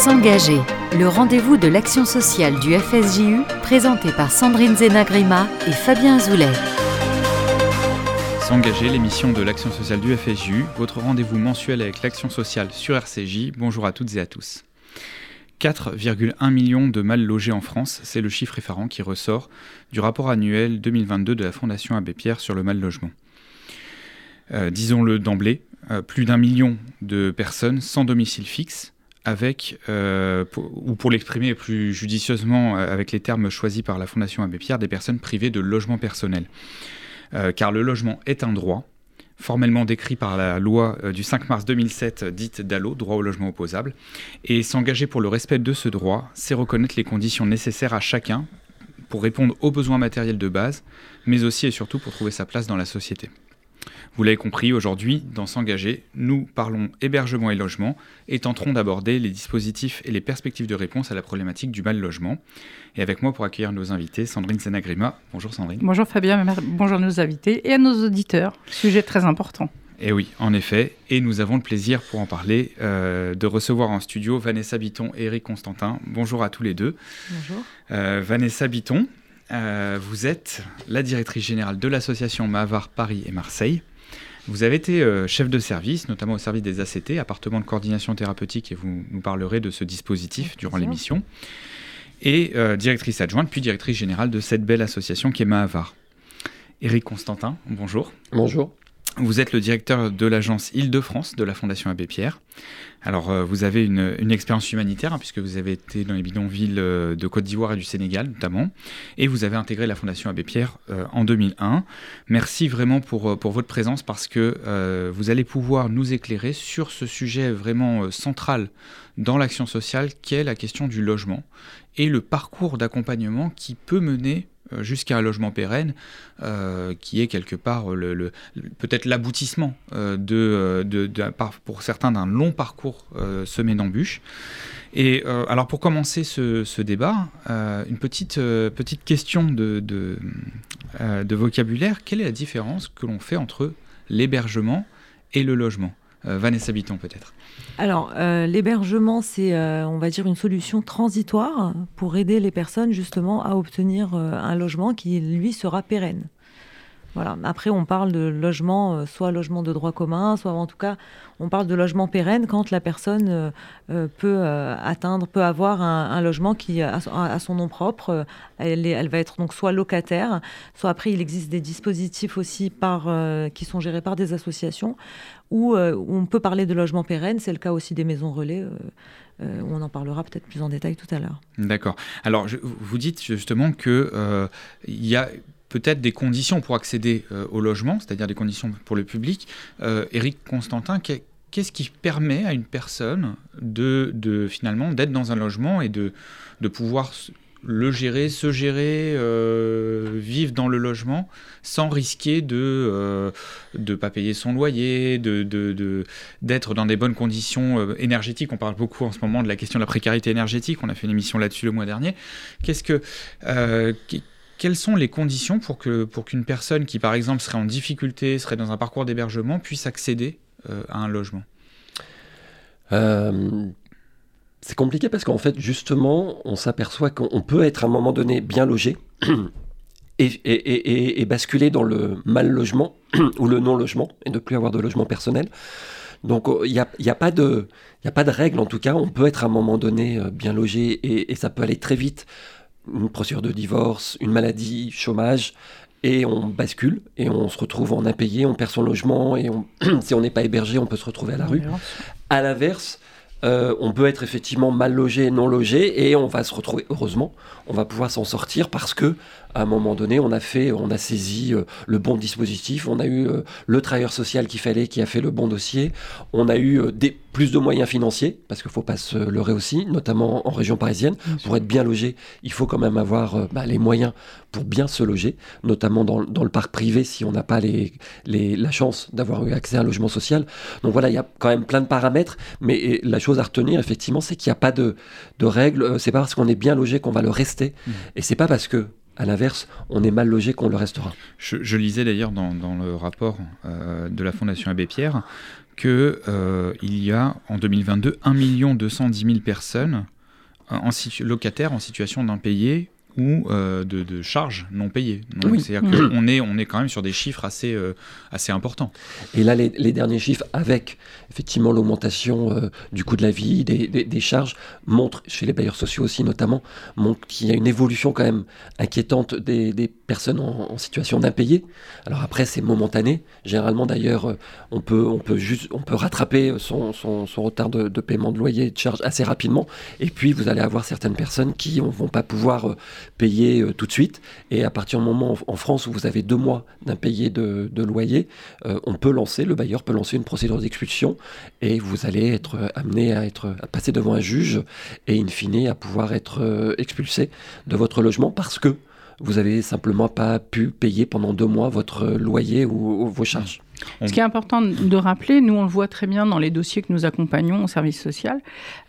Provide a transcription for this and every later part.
S'engager, le rendez-vous de l'action sociale du FSJU, présenté par Sandrine Zenagrima et Fabien Azoulay. S'engager, l'émission de l'action sociale du FSJU, votre rendez-vous mensuel avec l'action sociale sur RCJ. Bonjour à toutes et à tous. 4,1 millions de mal logés en France, c'est le chiffre effarant qui ressort du rapport annuel 2022 de la Fondation Abbé Pierre sur le mal logement. Euh, disons-le d'emblée, euh, plus d'un million de personnes sans domicile fixe, avec, euh, ou pour l'exprimer plus judicieusement avec les termes choisis par la Fondation Abbé Pierre, des personnes privées de logement personnel. car le logement est un droit, formellement décrit par la loi du 5 mars 2007 dite DALO, droit au logement opposable, et s'engager pour le respect de ce droit, c'est reconnaître les conditions nécessaires à chacun pour répondre aux besoins matériels de base, mais aussi et surtout pour trouver sa place dans la société. Vous l'avez compris, aujourd'hui, dans S'engager, nous parlons hébergement et logement et tenterons d'aborder les dispositifs et les perspectives de réponse à la problématique du mal logement. Et avec moi pour accueillir nos invités, Sandrine Senagrima. Bonjour Sandrine. Bonjour Fabien, bonjour nos invités et à nos auditeurs. Sujet très important. Et oui, en effet. Et nous avons le plaisir, pour en parler, euh, de recevoir en studio Vanessa Biton et Eric Constantin. Bonjour à tous les deux. Bonjour. Euh, Vanessa Biton, euh, vous êtes la directrice générale de l'association Mavar Paris et Marseille. Vous avez été euh, chef de service, notamment au service des ACT, appartement de coordination thérapeutique, et vous nous parlerez de ce dispositif durant l'émission. Et euh, directrice adjointe, puis directrice générale de cette belle association qui est Mahavar. Éric Constantin, bonjour. Bonjour. Vous êtes le directeur de l'agence Île-de-France de la Fondation Abbé Pierre. Alors, euh, vous avez une, expérience humanitaire, hein, puisque vous avez été dans les bidonvilles euh, de Côte d'Ivoire et du Sénégal, notamment, et vous avez intégré la Fondation Abbé Pierre euh, en 2001. Merci vraiment pour, pour votre présence, parce que vous allez pouvoir nous éclairer sur ce sujet vraiment central dans l'action sociale, qui est la question du logement, et le parcours d'accompagnement qui peut mener jusqu'à un logement pérenne, euh, qui est quelque part le, peut-être l'aboutissement euh, de, pour certains d'un long parcours semé d'embûches. Et alors pour commencer ce, débat, une petite, petite question de, de, de, vocabulaire. Quelle est la différence que l'on fait entre l'hébergement et le logement? Vanessa Biton peut-être. Alors, euh, l'hébergement, c'est, euh, on va dire, une solution transitoire pour aider les personnes justement à obtenir euh, un logement qui, lui, sera pérenne. Voilà. Après, on parle de logement, soit logement de droit commun, soit en tout cas, on parle de logement pérenne quand la personne peut atteindre, peut avoir un, logement qui a, son nom propre. Elle, va être donc soit locataire, soit après, il existe des dispositifs aussi qui sont gérés par des associations euh, où, on peut parler de logement pérenne. C'est le cas aussi des maisons relais. Euh, euh, on en parlera peut-être plus en détail tout à l'heure. D'accord. Alors, vous dites justement qu'il il y a peut-être des conditions pour accéder au logement, c'est-à-dire des conditions pour le public. Éric Constantin, qu'est-ce qui permet à une personne de, finalement d'être dans un logement et de, pouvoir le gérer, se gérer, euh, vivre dans le logement sans risquer de ne euh, pas payer son loyer, d'être dans des bonnes conditions euh, énergétiques? On parle beaucoup en ce moment de la question de la précarité énergétique. On a fait une émission là-dessus le mois dernier. Qu'est-ce que quelles sont les conditions pour que pour qu'une personne qui par exemple serait en difficulté, serait dans un parcours d'hébergement, puisse accéder à un logement? C'est compliqué parce qu'en fait, justement, on s'aperçoit qu'on peut être à un moment donné bien logé et, basculer dans le mal logement ou le non logement et ne plus avoir de logement personnel. Donc il n'y a, y a, pas de, a pas de règle en tout cas. On peut être à un moment donné euh, bien logé et, ça peut aller très vite. Une procédure de divorce, une maladie, chômage, et on bascule et on se retrouve en impayé, on perd son logement et si on n'est pas hébergé, on peut se retrouver à la rue. À l'inverse, euh, on peut être effectivement mal logé, non logé, et on va se retrouver, heureusement, on va pouvoir s'en sortir parce que à un moment donné, on a fait, on a saisi euh, le bon dispositif, on a eu euh, le travailleur social qu'il fallait, qui a fait le bon dossier, on a eu des, plus de moyens financiers, parce qu'il ne faut pas se leurrer aussi, notamment en région parisienne. pour être bien logé, il faut quand même avoir bah, les moyens pour bien se loger, notamment dans, le parc privé si on n'a pas les, la chance d'avoir eu accès à un logement social. Donc voilà, il y a quand même plein de paramètres, mais la chose à retenir, effectivement, c'est qu'il n'y a pas de, de règles. C'est pas parce qu'on est bien logé qu'on va le rester, mmh. et c'est pas parce que à l'inverse, on est mal logé qu'on le restera. Je, lisais d'ailleurs dans, le rapport euh, de la Fondation Abbé Pierre qu'il il y a en 2022 1 210 000 personnes en locataires en situation d'impayés ou euh, de, charges non payées. C'est-à-dire mmh. qu'on est, on est quand même sur des chiffres assez, euh, assez importants. Et là, les, derniers chiffres, avec effectivement l'augmentation euh, du coût de la vie, des, charges, montrent, chez les bailleurs sociaux aussi notamment, montrent qu'il y a une évolution quand même inquiétante des, personnes en, situation d'impayé. Alors après, c'est momentané. Généralement, d'ailleurs, on peut, on, peut on peut rattraper son, retard de, paiement de loyer et de charges assez rapidement. Et puis, vous allez avoir certaines personnes qui ne vont pas pouvoir payer euh, tout de suite. Et à partir du moment en, France où vous avez deux mois d'impayé de, loyer, euh, on peut lancer, le bailleur peut lancer une procédure d'expulsion et vous allez être amené à, être, à passer devant un juge et in fine à pouvoir être euh, expulsé de votre logement parce que vous avez simplement pas pu payer pendant deux mois votre loyer ou vos charges. Ce qui est important de rappeler, nous on le voit très bien dans les dossiers que nous accompagnons au service social,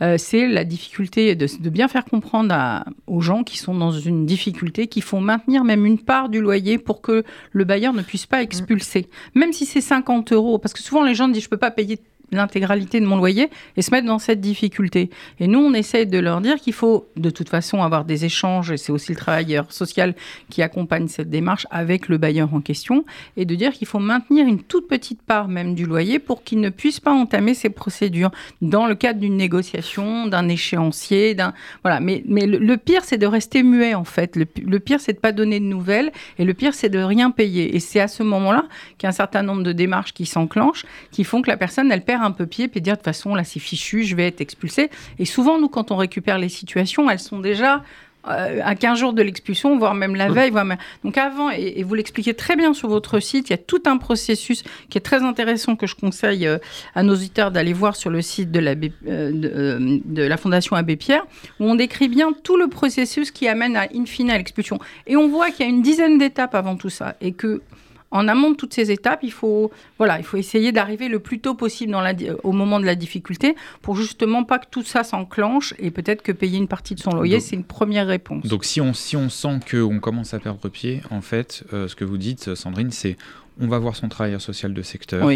euh, c'est la difficulté de, bien faire comprendre aux gens qui sont dans une difficulté, qui font maintenir même une part du loyer pour que le bailleur ne puisse pas expulser. Même si c'est 50 euros, parce que souvent les gens disent je ne peux pas payer l'intégralité de mon loyer et se mettre dans cette difficulté. Et nous, on essaie de leur dire qu'il faut de toute façon avoir des échanges, et c'est aussi le travailleur social qui accompagne cette démarche avec le bailleur en question, et de dire qu'il faut maintenir une toute petite part même du loyer pour qu'il ne puisse pas entamer ces procédures dans le cadre d'une négociation, d'un échéancier, d'un voilà. Mais, mais le, pire, c'est de rester muet en fait. Le, pire, c'est de pas donner de nouvelles, et le pire, c'est de rien payer. Et c'est à ce moment-là qu'il certain nombre de démarches qui s'enclenchent, qui font que la personne, elle perd un peu pied puis dire de toute façon là c'est fichu, je vais être expulsé. Et souvent nous quand on récupère les situations, elles sont déjà euh, à 15 jours de l'expulsion, voire même la veille. Voire même... Donc avant, et, vous l'expliquez très bien sur votre site, il y a tout un processus qui est très intéressant que je conseille euh, à nos auditeurs d'aller voir sur le site de la, euh, de, de, la Fondation Abbé Pierre, où on décrit bien tout le processus qui amène à in fine à l'expulsion. Et on voit qu'il y a une dizaine d'étapes avant tout ça, et que en amont de toutes ces étapes, il faut, voilà, il faut essayer d'arriver le plus tôt possible dans la, au moment de la difficulté pour justement pas que tout ça s'enclenche et peut-être que payer une partie de son loyer, c'est une première réponse. Donc si on, si on sent qu'on commence à perdre pied, en fait, euh, ce que vous dites, Sandrine, c'est on va voir son travailleur social de secteur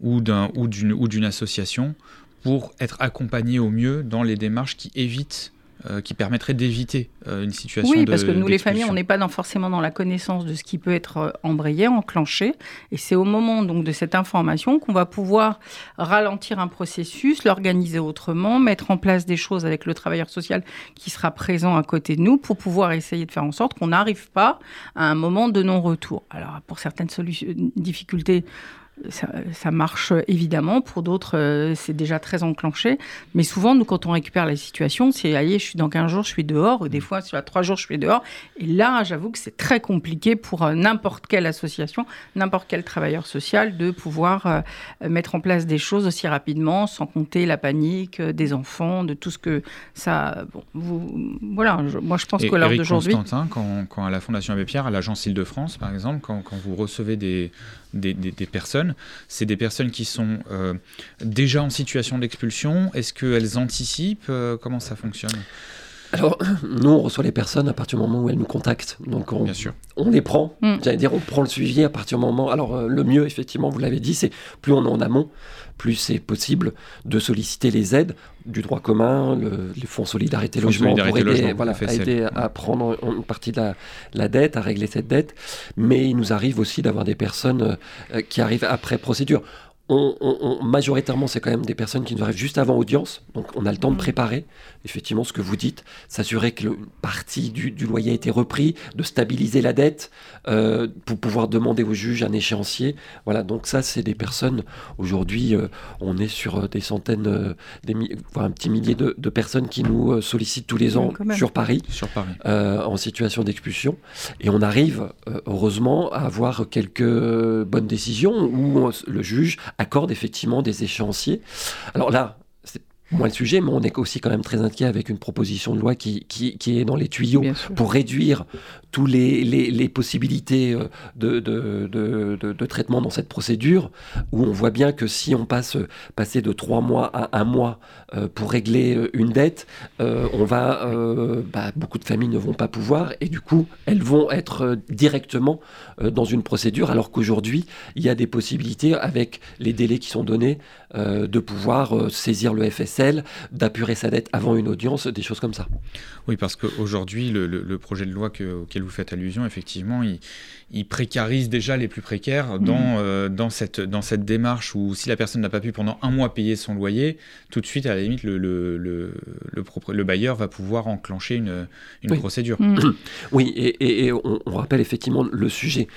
ou d'une association pour être accompagné au mieux dans les démarches qui évitent euh, qui permettrait d'éviter euh, une situation Oui, parce que nous, les familles, on n'est pas dans, forcément dans la connaissance de ce qui peut être euh, embrayé, enclenché. Et c'est au moment donc de cette information qu'on va pouvoir ralentir un processus, l'organiser autrement, mettre en place des choses avec le travailleur social qui sera présent à côté de nous pour pouvoir essayer de faire en sorte qu'on n'arrive pas à un moment de non-retour. Alors, pour certaines difficultés, ça, marche évidemment. Pour d'autres, euh, c'est déjà très enclenché. Mais souvent, nous, quand on récupère la situation, c'est allez, je suis dans 15 jours, je suis dehors. Des fois, sur 3 jours, je suis dehors. Et là, j'avoue que c'est très compliqué pour euh, n'importe quelle association, n'importe quel travailleur social de pouvoir euh, mettre en place des choses aussi rapidement, sans compter la panique des enfants, de tout ce que ça. Bon, vous, voilà, moi, je pense que l'heure d'aujourd'hui. Constantin, quand, quand, à la Fondation Abbé Pierre, à l'agence Île-de-France, par exemple, quand, quand vous recevez des, des, personnes, c'est des personnes qui sont euh, déjà en situation d'expulsion. Est-ce qu'elles anticipent euh, Comment ça fonctionne? Alors, nous, on reçoit les personnes à partir du moment où elles nous contactent. Donc, on, on les prend. Mm. J'allais dire, on prend le suivi à partir du moment. Alors, euh, le mieux, effectivement, vous l'avez dit, c'est plus on est en amont, plus c'est possible de solliciter les aides du droit commun, le, Fonds Solidarité Logement pour aider, voilà, à, aider à prendre une partie de la, dette, à régler cette dette. Mais il nous arrive aussi d'avoir des personnes euh, qui arrivent après procédure on, majoritairement, c'est quand même des personnes qui nous arrivent juste avant audience, donc on a le temps de mm. préparer, effectivement, ce que vous dites, s'assurer que le partie du, loyer a été repris, de stabiliser la dette, euh, pour pouvoir demander au juge un échéancier. Voilà, donc ça, c'est des personnes, aujourd'hui, euh, on est sur euh, des centaines, des, voire un petit millier de, personnes qui nous sollicitent tous les ans sur Paris, sur Paris. en situation d'expulsion, et on arrive, heureusement, à avoir quelques bonnes décisions où le juge accorde effectivement des échéanciers. Alors là, moins le sujet, mais on est aussi quand même très inquiet avec une proposition de loi qui, qui, est dans les tuyaux pour réduire tous les, les, possibilités euh, de, de, de, de, traitement dans cette procédure, où on voit bien que si on passe passer de trois mois à un mois euh, pour régler euh, une dette, on va, bah, beaucoup de familles ne vont pas pouvoir, et du coup, elles vont être directement dans une procédure, alors qu'aujourd'hui, il y a des possibilités avec les délais qui sont donnés de pouvoir saisir le FSL, d'apurer sa dette avant une audience, des choses comme ça. Oui, parce qu'aujourd'hui, le, le, projet de loi auquel vous faites allusion, effectivement, il, il précarise déjà les plus précaires dans, mmh. euh, dans, cette, dans cette démarche où si la personne n'a pas pu pendant un mois payer son loyer, tout de suite, à la limite, le, le, le, le, bailleur va pouvoir enclencher une, une procédure. Mmh. Oui, et, et, on, rappelle effectivement le sujet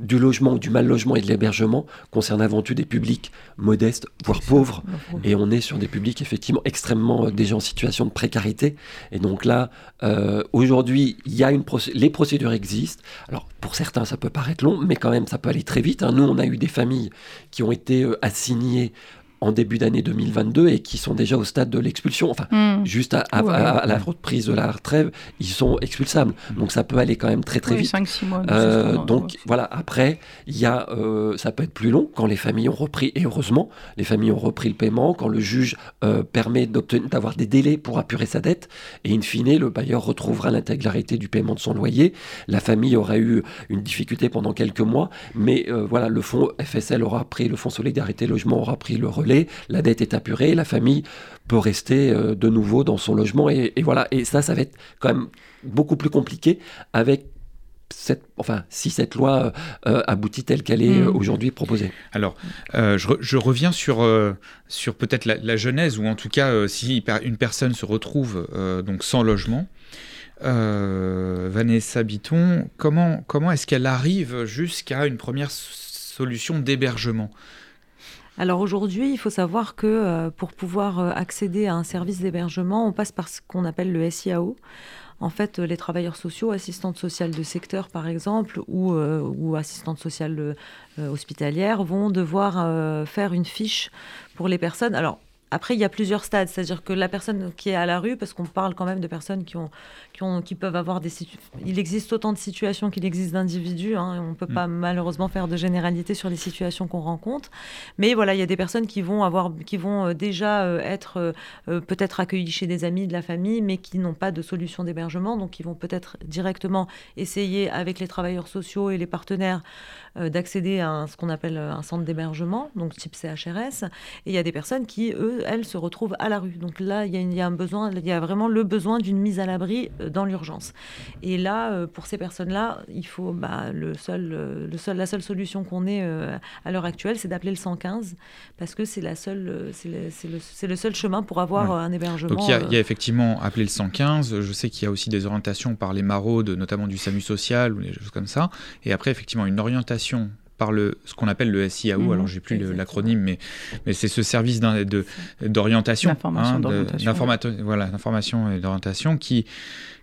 du logement, du mal logement et de l'hébergement concerne avant tout des publics modestes, voire pauvres, et on est sur des publics effectivement extrêmement euh, déjà en situation de précarité. Et donc là, euh, aujourd'hui, il y une les procédures existent. Alors pour certains, ça peut paraître long, mais quand même, ça peut aller très vite. Hein. Nous, on a eu des familles qui ont été euh, assignées en début d'année 2022 et qui sont déjà au stade de l'expulsion. Enfin, hmm. juste à, la reprise de la retrêve, ils sont expulsables. Hmm. Donc ça peut aller quand même très très vite. 5-6 mois. Euh, donc voilà, après, il y a, euh, ça peut être plus long quand les familles ont repris, et heureusement, les familles ont repris le paiement, quand le juge euh, permet d'avoir des délais pour apurer sa dette, et in fine, le bailleur retrouvera l'intégralité du paiement de son loyer. La famille aura eu une difficulté pendant quelques mois, mais voilà, le fonds FSL aura pris, le fonds Solidarité Logement aura pris le relais la dette est apurée, la famille peut rester euh, de nouveau dans son logement. Et, voilà, et ça, ça va être quand même beaucoup plus compliqué avec cette, enfin, si cette loi euh, aboutit telle qu'elle est mm. aujourd'hui proposée. Alors, euh, je, reviens sur, sur peut-être la, genèse, ou en tout cas, si une personne se retrouve donc sans logement. Vanessa Biton, comment, comment est-ce qu'elle arrive jusqu'à une première solution d'hébergement? Alors aujourd'hui, il faut savoir que euh, pour pouvoir euh, accéder à un service d'hébergement, on passe par ce qu'on appelle le SIAO. En fait, les travailleurs sociaux, assistantes sociales de secteur par exemple, ou, euh, ou assistantes sociales hospitalières, vont devoir faire une fiche pour les personnes. Alors, après, il y a plusieurs stades, c'est-à-dire que la personne qui est à la rue, parce qu'on parle quand même de personnes qui, ont, qui, ont, qui peuvent avoir des Il existe autant de situations qu'il existe d'individus. Hein, on ne peut mm. pas malheureusement faire de généralité sur les situations qu'on rencontre. Mais voilà, il y a des personnes qui vont, avoir, qui vont euh, déjà euh, être euh, peut-être accueillies chez des amis, de la famille, mais qui n'ont pas de solution d'hébergement. Donc, ils vont peut-être directement essayer avec les travailleurs sociaux et les partenaires d'accéder à ce qu'on appelle un centre d'hébergement, donc type CHRS. Et il y a des personnes qui, eux, elle se retrouve à la rue. Donc là, il y, a un besoin, il y a vraiment le besoin d'une mise à l'abri euh, dans l'urgence. Et là, euh, pour ces personnes-là, il faut bah, le seul, euh, le seul, la seule solution qu'on ait à l'heure actuelle, c'est d'appeler le 115 parce que c'est la seule, c'est le, le, seul chemin pour avoir un hébergement. Donc il y, a, il y, a, effectivement appelé le 115. Je sais qu'il y a aussi des orientations par les maraudes, notamment du SAMU social ou des choses comme ça. Et après, effectivement, une orientation par le, ce qu'on appelle le SIAO, mhm, alors j'ai plus l'acronyme, mais, mais c'est ce service d'orientation, d'information hein, voilà, d'information et d'orientation qui,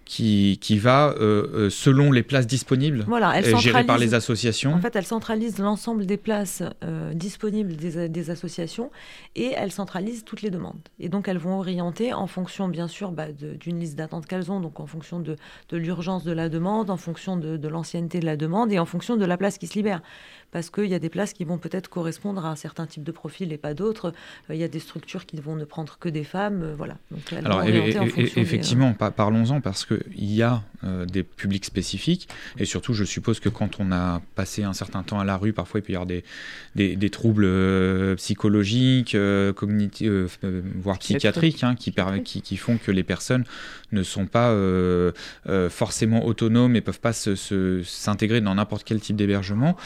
qui, qui va, euh, euh, selon les places disponibles, voilà, elle gérées par les associations. En fait, elle centralise l'ensemble des places euh, disponibles des, des, associations et elle centralise toutes les demandes. Et donc, elles vont orienter en fonction, bien sûr, bah, d'une liste d'attente qu'elles ont, donc en fonction de, de l'urgence de la demande, en fonction de, de l'ancienneté de la demande et en fonction de la place qui se libère parce qu'il y a des places qui vont peut-être correspondre à un certain type de profil et pas d'autres. Il y a des structures qui ne vont ne prendre que des femmes. voilà. Donc, Alors, effectivement, parlons-en parce que il y a euh, des publics spécifiques, et surtout, je suppose que quand on a passé un certain temps à la rue, parfois il peut y avoir des, des, troubles euh, psychologiques, euh, cognitifs, voire psychiatriques, hein, qui, qui, qui, font que les personnes ne sont pas forcément autonomes et peuvent pas s'intégrer dans n'importe quel type d'hébergement.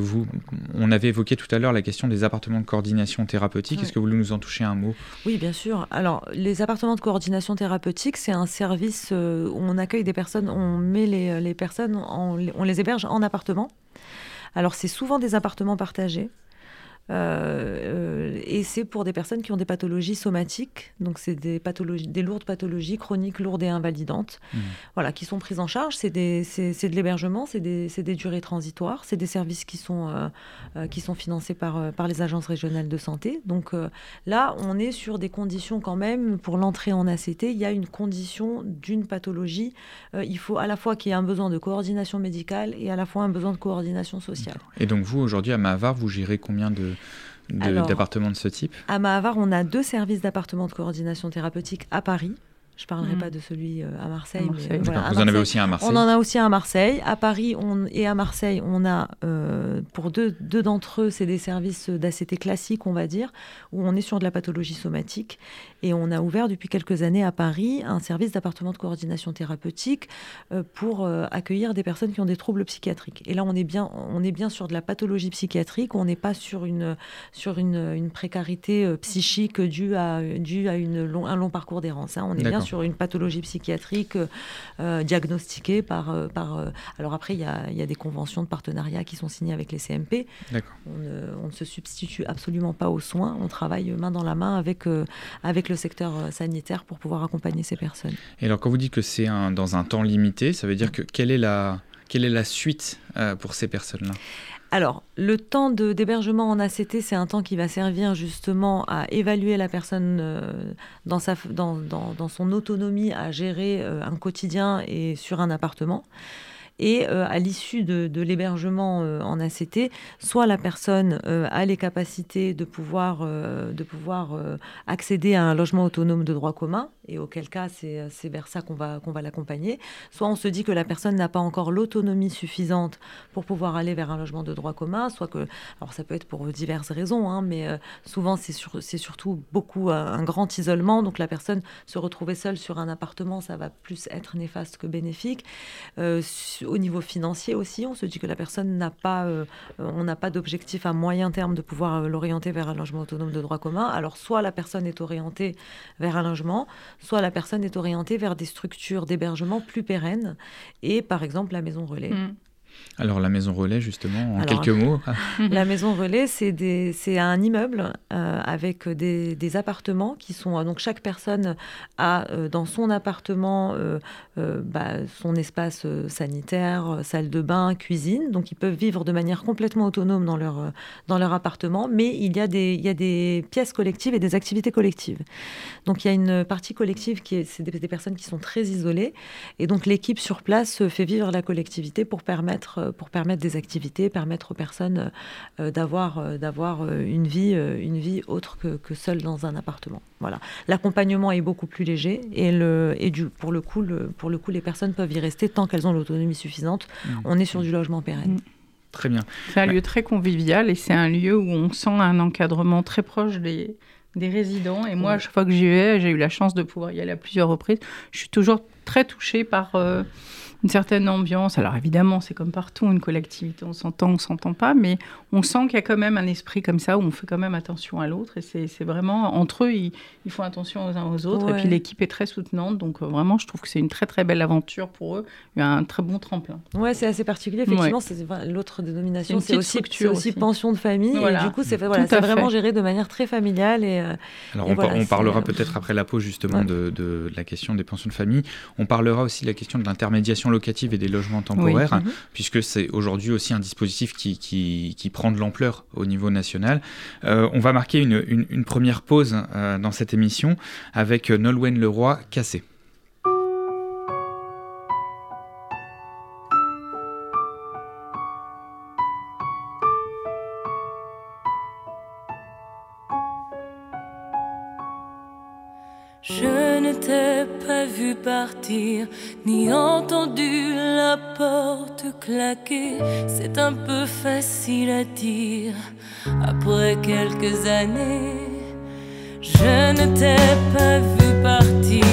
Vous, on avait évoqué tout à l'heure la question des appartements de coordination thérapeutique. Est-ce que vous voulez nous en toucher un mot? Oui, bien sûr. Alors, les appartements de coordination thérapeutique, c'est un service euh, où on accueille des personnes, on met les, personnes, on les héberge en appartement. Alors c'est souvent des appartements partagés. Euh, et c'est pour des personnes qui ont des pathologies somatiques, donc c'est des, pathologies, des lourdes pathologies chroniques, lourdes et invalidantes, mmh. voilà, qui sont prises en charge. C'est de l'hébergement, c'est des, des, durées transitoires, c'est des services qui sont, euh, euh, qui sont financés par, par les agences régionales de santé. Donc là, on est sur des conditions quand même, pour l'entrée en ACT, il y a une condition d'une pathologie. il faut à la fois qu'il y ait un besoin de coordination médicale et à la fois un besoin de coordination sociale. Et donc vous, aujourd'hui, à Mavar, vous gérez combien de d'appartements de, ce type À Mahavar, on a deux services d'appartements de coordination thérapeutique à Paris. Je ne parlerai mm. pas de celui euh, à Marseille. vous en avez aussi un à Marseille On en a aussi un à Marseille. À Paris on, et à Marseille, on a, euh, pour deux, deux d'entre eux, c'est des services d'ACT classiques, on va dire, où on est sur de la pathologie somatique. Et on a ouvert depuis quelques années à Paris un service d'appartement de coordination thérapeutique euh, pour euh, accueillir des personnes qui ont des troubles psychiatriques. Et là, on est bien, on est bien sur de la pathologie psychiatrique, on n'est pas sur une, sur une, une précarité euh, psychique due à, due à une long, un long parcours d'errance. Hein. On est bien sur une pathologie psychiatrique diagnostiquée par... par alors après, il y a, y a, des conventions de partenariat qui sont signées avec les CMP. On ne, on ne se substitue absolument pas aux soins. On travaille main dans la main avec, avec le secteur euh, sanitaire pour pouvoir accompagner ces personnes. Et alors quand vous dites que c'est dans un temps limité, ça veut dire que quelle est la, quelle est la suite euh, pour ces personnes-là? Alors, le temps d'hébergement en ACT, c'est un temps qui va servir justement à évaluer la personne euh, dans, dans, dans, son autonomie à gérer un quotidien et sur un appartement. Et euh, à l'issue de, l'hébergement euh, en ACT, soit la personne euh, a les capacités de pouvoir, de pouvoir accéder à un logement autonome de droit commun, et auquel cas c'est vers ça qu'on va, qu'on va l'accompagner, soit on se dit que la personne n'a pas encore l'autonomie suffisante pour pouvoir aller vers un logement de droit commun, soit que, alors ça peut être pour diverses raisons, hein, mais souvent c'est sur, surtout beaucoup un grand isolement, donc la personne se retrouver seule sur un appartement, ça va plus être néfaste que bénéfique au niveau financier aussi, on se dit que la personne n'a pas, euh, on n'a pas d'objectif à moyen terme de pouvoir euh, l'orienter vers un logement autonome de droit commun. Alors soit la personne est orientée vers un logement, soit la personne est orientée vers des structures d'hébergement plus pérennes et par exemple la maison relais. Mm. Alors la maison relais, justement, en quelques mots. la maison relais, c'est un immeuble euh, avec des, appartements qui sont... donc chaque personne a euh, dans son appartement euh, bah, son espace sanitaire, salle de bain, cuisine. Donc ils peuvent vivre de manière complètement autonome dans leur, dans leur appartement, mais il y, a des, il y a des pièces collectives et des activités collectives. Donc il y a une partie collective qui est, des, des personnes qui sont très isolées. Et donc l'équipe sur place fait vivre la collectivité pour permettre euh, pour permettre des activités, permettre aux personnes euh, d'avoir, euh, d'avoir une, vie, une vie autre que, que seule dans un appartement. Voilà. L'accompagnement est beaucoup plus léger et, le, et du, pour, le coup, le, pour le coup, les personnes peuvent y rester tant qu'elles ont l'autonomie suffisante. Mmh. On est sur du logement pérenne. Mmh. Très bien. C'est un lieu très convivial et c'est un lieu où on sent un encadrement très proche des, des résidents. Et moi, à chaque fois que j'y vais, j'ai eu la chance de pouvoir y aller à plusieurs reprises. Je suis toujours très touchée par une certaine ambiance. Alors évidemment, c'est comme partout, une collectivité, on s'entend, on s'entend pas, mais on sent qu'il y a quand même un esprit comme ça où on fait quand même attention à l'autre. Et c'est vraiment, entre eux, ils, font attention aux uns aux autres. Et puis l'équipe est très soutenante. Donc euh, vraiment, je trouve que c'est une très très belle aventure pour eux. Il y a un très bon tremplin. Ouais, c'est assez particulier. Effectivement, c'est l'autre dénomination, c'est aussi, aussi, pension de famille. Et du coup, c'est vraiment géré de manière très familiale. Et, euh, Alors on, parlera euh, peut-être après la pause justement de, de, la question des pensions de famille. On parlera aussi de la question de l'intermédiation locative et des logements temporaires, mhm. puisque c'est aujourd'hui aussi un dispositif qui, qui, prend de l'ampleur au niveau national. Euh, on va marquer une, une, première pause euh, dans cette émission avec Nolwenn Leroy Cassé. Partir, ni entendu la porte claquer. C'est un peu facile à dire après quelques années. Je ne t'ai pas vu partir,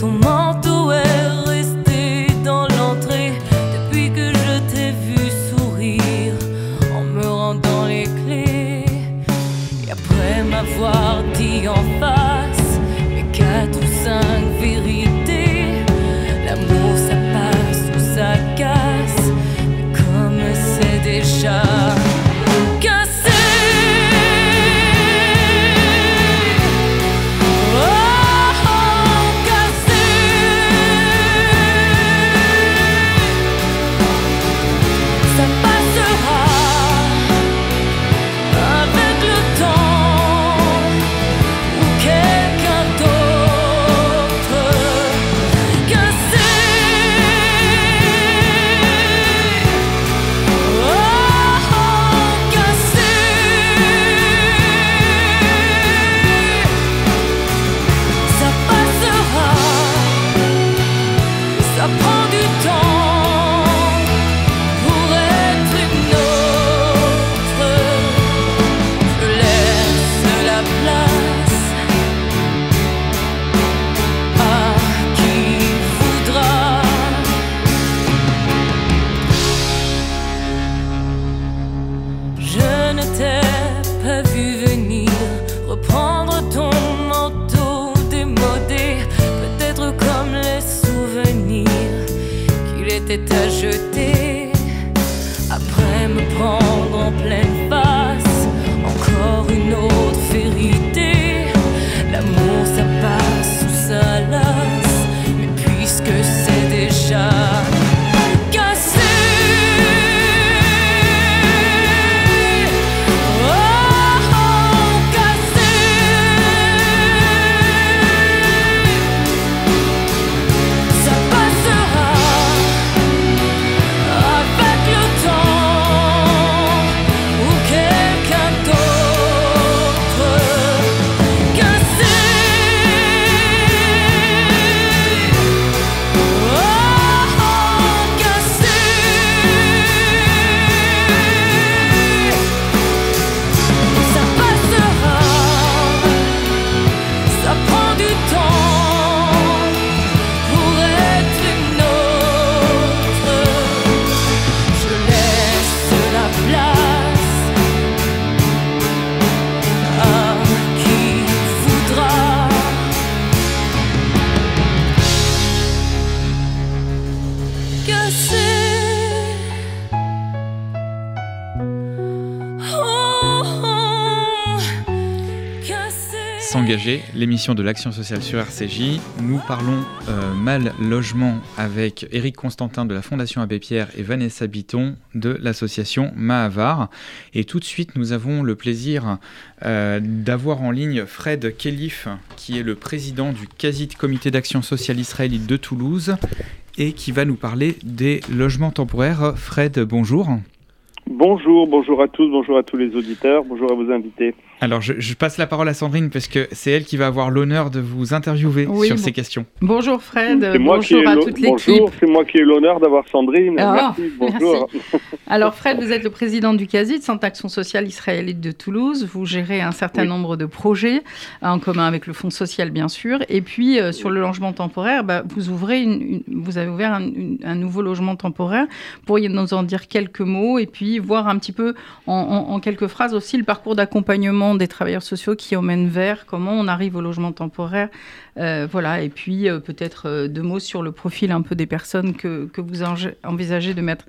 ton manteau est resté dans l'entrée depuis que je t'ai vu sourire en me rendant les clés. Et après m'avoir dit l'émission de l'action sociale sur RCJ. Nous parlons euh, mal logement avec Éric Constantin de la Fondation Abbé Pierre et Vanessa Biton de l'association Mahavar. Et tout de suite, nous avons le plaisir euh, d'avoir en ligne Fred Kelif, qui est le président du CASIT Comité d'action sociale israélite de Toulouse et qui va nous parler des logements temporaires. Fred, bonjour. Bonjour, bonjour à tous, bonjour à tous les auditeurs, bonjour à vos invités. Alors, je, je passe la parole à Sandrine parce que c'est elle qui va avoir l'honneur de vous interviewer Oui, sur bon. ces questions. Bonjour Fred, moi bonjour à toute l'équipe. bonjour, c'est moi qui ai l'honneur d'avoir Sandrine. Ah, merci, bonjour. Alors Fred, vous êtes le président du CASIT, Centre Action Sociale Israélite de Toulouse. Vous gérez un certain Oui. nombre de projets en commun avec le Fonds social bien sûr. Et puis euh, sur le logement temporaire, bah, vous ouvrez, une, une- vous avez ouvert un, une- un nouveau logement temporaire. Pourriez nous en dire quelques mots et puis voir un petit peu en, en- en quelques phrases aussi le parcours d'accompagnement des travailleurs sociaux qui emmène vers comment on arrive au logement temporaire. Euh, voilà. Et puis euh, peut-être euh, deux mots sur le profil un peu des personnes que, que vous envisagez de mettre